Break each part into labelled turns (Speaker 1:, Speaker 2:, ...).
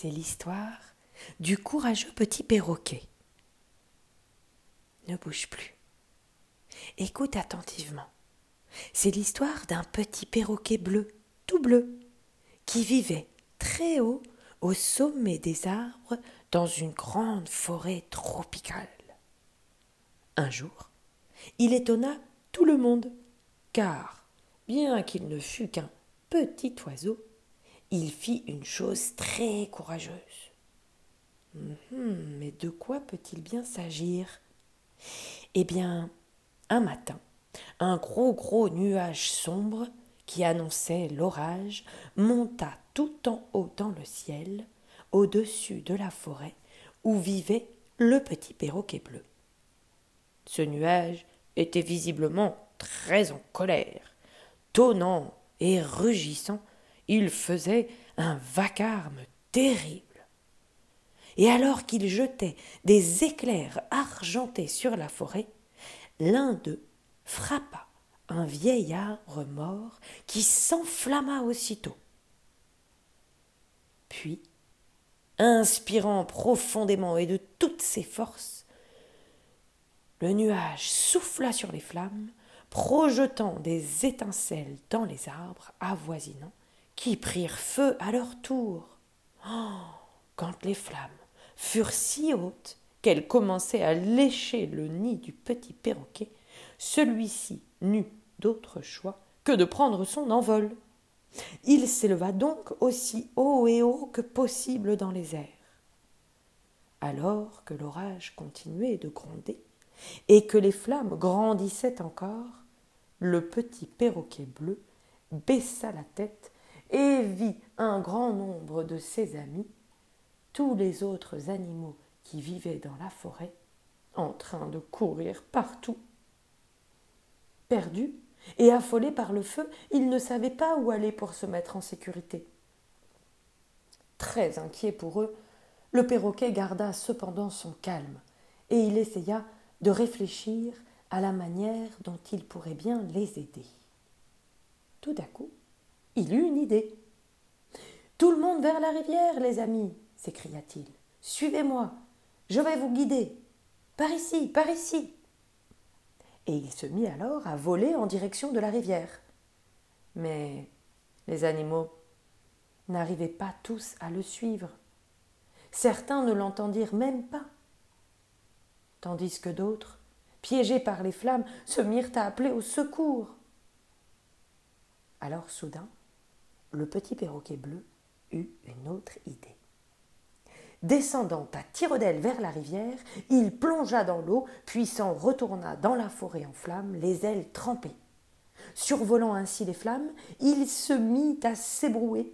Speaker 1: C'est l'histoire du courageux petit perroquet. Ne bouge plus. Écoute attentivement. C'est l'histoire d'un petit perroquet bleu, tout bleu, qui vivait très haut au sommet des arbres dans une grande forêt tropicale. Un jour, il étonna tout le monde, car, bien qu'il ne fût qu'un petit oiseau, il fit une chose très courageuse. Hum, mais de quoi peut-il bien s'agir? Eh bien, un matin, un gros gros nuage sombre qui annonçait l'orage monta tout en haut dans le ciel, au-dessus de la forêt où vivait le petit perroquet bleu. Ce nuage était visiblement très en colère. Tonnant et rugissant, il faisait un vacarme terrible. Et alors qu'il jetait des éclairs argentés sur la forêt, l'un d'eux frappa un vieil arbre mort qui s'enflamma aussitôt. Puis, inspirant profondément et de toutes ses forces, le nuage souffla sur les flammes, projetant des étincelles dans les arbres avoisinants, qui prirent feu à leur tour. Oh, quand les flammes furent si hautes qu'elles commençaient à lécher le nid du petit perroquet, celui-ci n'eut d'autre choix que de prendre son envol. Il s'éleva donc aussi haut et haut que possible dans les airs. Alors que l'orage continuait de gronder et que les flammes grandissaient encore, le petit perroquet bleu baissa la tête et vit un grand nombre de ses amis, tous les autres animaux qui vivaient dans la forêt, en train de courir partout. Perdu et affolé par le feu, il ne savait pas où aller pour se mettre en sécurité. Très inquiet pour eux, le perroquet garda cependant son calme, et il essaya de réfléchir à la manière dont il pourrait bien les aider. Tout à coup, il eut une idée. Tout le monde vers la rivière, les amis, s'écria-t-il. Suivez-moi, je vais vous guider. Par ici, par ici. Et il se mit alors à voler en direction de la rivière. Mais les animaux n'arrivaient pas tous à le suivre. Certains ne l'entendirent même pas, tandis que d'autres, piégés par les flammes, se mirent à appeler au secours. Alors soudain, le petit perroquet bleu eut une autre idée. Descendant à tire d'aile vers la rivière, il plongea dans l'eau, puis s'en retourna dans la forêt en flammes, les ailes trempées. Survolant ainsi les flammes, il se mit à s'ébrouer,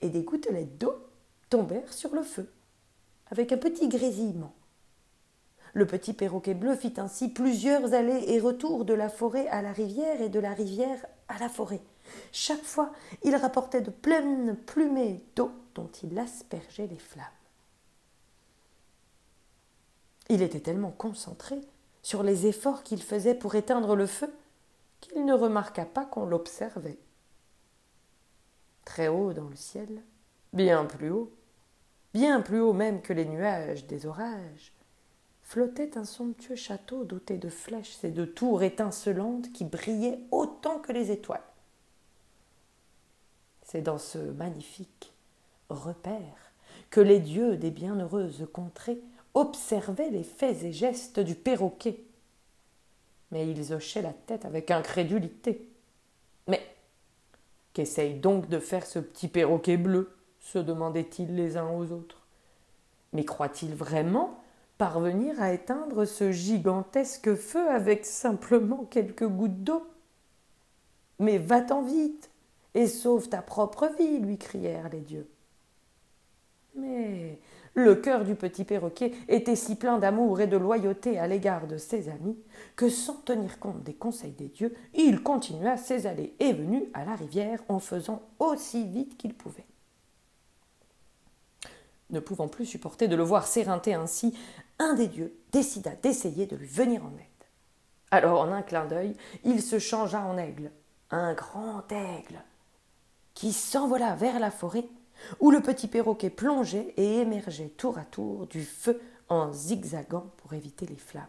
Speaker 1: et des gouttelettes d'eau tombèrent sur le feu, avec un petit grésillement. Le petit perroquet bleu fit ainsi plusieurs allées et retours de la forêt à la rivière et de la rivière à la forêt. Chaque fois, il rapportait de pleines plumées d'eau dont il aspergeait les flammes. Il était tellement concentré sur les efforts qu'il faisait pour éteindre le feu qu'il ne remarqua pas qu'on l'observait. Très haut dans le ciel, bien plus haut, bien plus haut même que les nuages des orages, flottait un somptueux château doté de flèches et de tours étincelantes qui brillaient autant que les étoiles. C'est dans ce magnifique repère que les dieux des bienheureuses contrées observaient les faits et gestes du perroquet. Mais ils hochaient la tête avec incrédulité. Mais qu'essaye donc de faire ce petit perroquet bleu se demandaient-ils les uns aux autres. Mais croit-il vraiment parvenir à éteindre ce gigantesque feu avec simplement quelques gouttes d'eau? Mais va-t'en vite et sauve ta propre vie, lui crièrent les dieux. Mais le cœur du petit perroquet était si plein d'amour et de loyauté à l'égard de ses amis que, sans tenir compte des conseils des dieux, il continua ses allées et venues à la rivière en faisant aussi vite qu'il pouvait. Ne pouvant plus supporter de le voir s'éreinter ainsi, un des dieux décida d'essayer de lui venir en aide. Alors, en un clin d'œil, il se changea en aigle, un grand aigle, qui s'envola vers la forêt où le petit perroquet plongeait et émergeait tour à tour du feu en zigzagant pour éviter les flammes.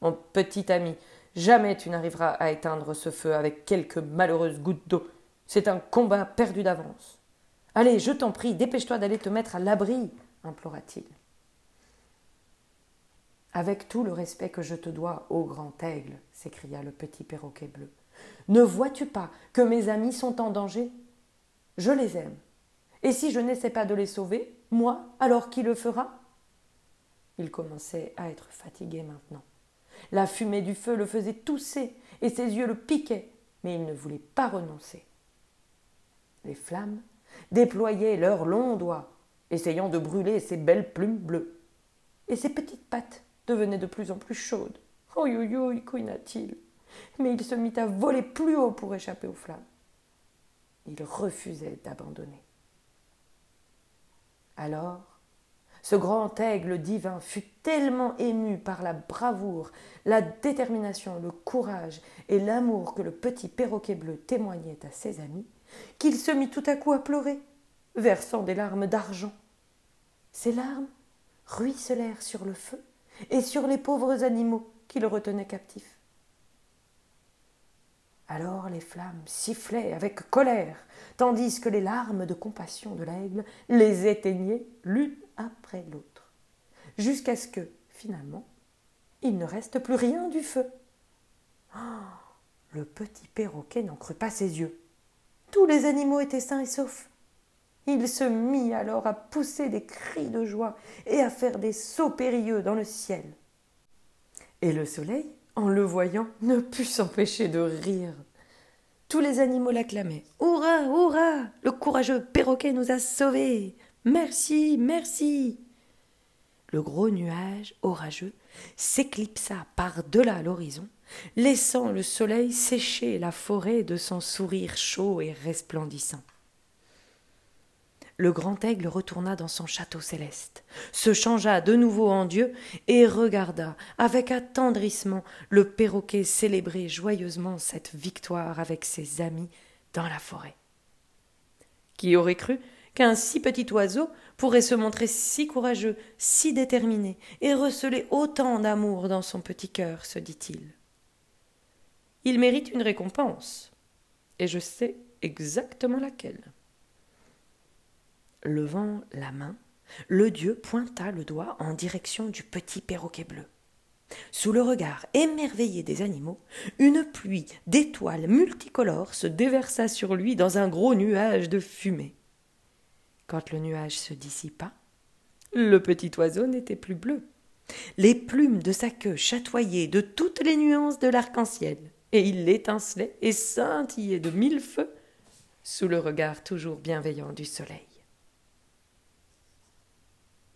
Speaker 1: Mon petit ami, jamais tu n'arriveras à éteindre ce feu avec quelques malheureuses gouttes d'eau. C'est un combat perdu d'avance. Allez, je t'en prie, dépêche-toi d'aller te mettre à l'abri, implora-t-il. Avec tout le respect que je te dois, ô grand aigle, s'écria le petit perroquet bleu, ne vois-tu pas que mes amis sont en danger? Je les aime. Et si je n'essaie pas de les sauver, moi, alors qui le fera? Il commençait à être fatigué maintenant. La fumée du feu le faisait tousser et ses yeux le piquaient, mais il ne voulait pas renoncer. Les flammes déployaient leurs longs doigts, essayant de brûler ses belles plumes bleues. Et ses petites pattes devenaient de plus en plus chaudes. Oh couina-t-il. Mais il se mit à voler plus haut pour échapper aux flammes. Il refusait d'abandonner. Alors, ce grand aigle divin fut tellement ému par la bravoure, la détermination, le courage et l'amour que le petit perroquet bleu témoignait à ses amis, qu'il se mit tout à coup à pleurer, versant des larmes d'argent. Ces larmes ruisselèrent sur le feu et sur les pauvres animaux qui le retenaient captif. Alors les flammes sifflaient avec colère, tandis que les larmes de compassion de l'aigle les éteignaient l'une après l'autre, jusqu'à ce que, finalement, il ne reste plus rien du feu. Oh, le petit perroquet n'en crut pas ses yeux. Tous les animaux étaient sains et saufs. Il se mit alors à pousser des cris de joie et à faire des sauts périlleux dans le ciel. Et le soleil, en le voyant, ne put s'empêcher de rire. Tous les animaux l'acclamaient. Hurrah, hurrah Le courageux perroquet nous a sauvés. Merci, merci. Le gros nuage orageux s'éclipsa par-delà l'horizon, laissant le soleil sécher la forêt de son sourire chaud et resplendissant. Le grand aigle retourna dans son château céleste, se changea de nouveau en Dieu et regarda avec attendrissement le perroquet célébrer joyeusement cette victoire avec ses amis dans la forêt. Qui aurait cru qu'un si petit oiseau pourrait se montrer si courageux, si déterminé, et receler autant d'amour dans son petit cœur, se dit-il. Il mérite une récompense, et je sais exactement laquelle. Levant la main, le dieu pointa le doigt en direction du petit perroquet bleu. Sous le regard émerveillé des animaux, une pluie d'étoiles multicolores se déversa sur lui dans un gros nuage de fumée. Quand le nuage se dissipa, le petit oiseau n'était plus bleu. Les plumes de sa queue chatoyaient de toutes les nuances de l'arc-en-ciel, et il étincelait et scintillait de mille feux sous le regard toujours bienveillant du soleil.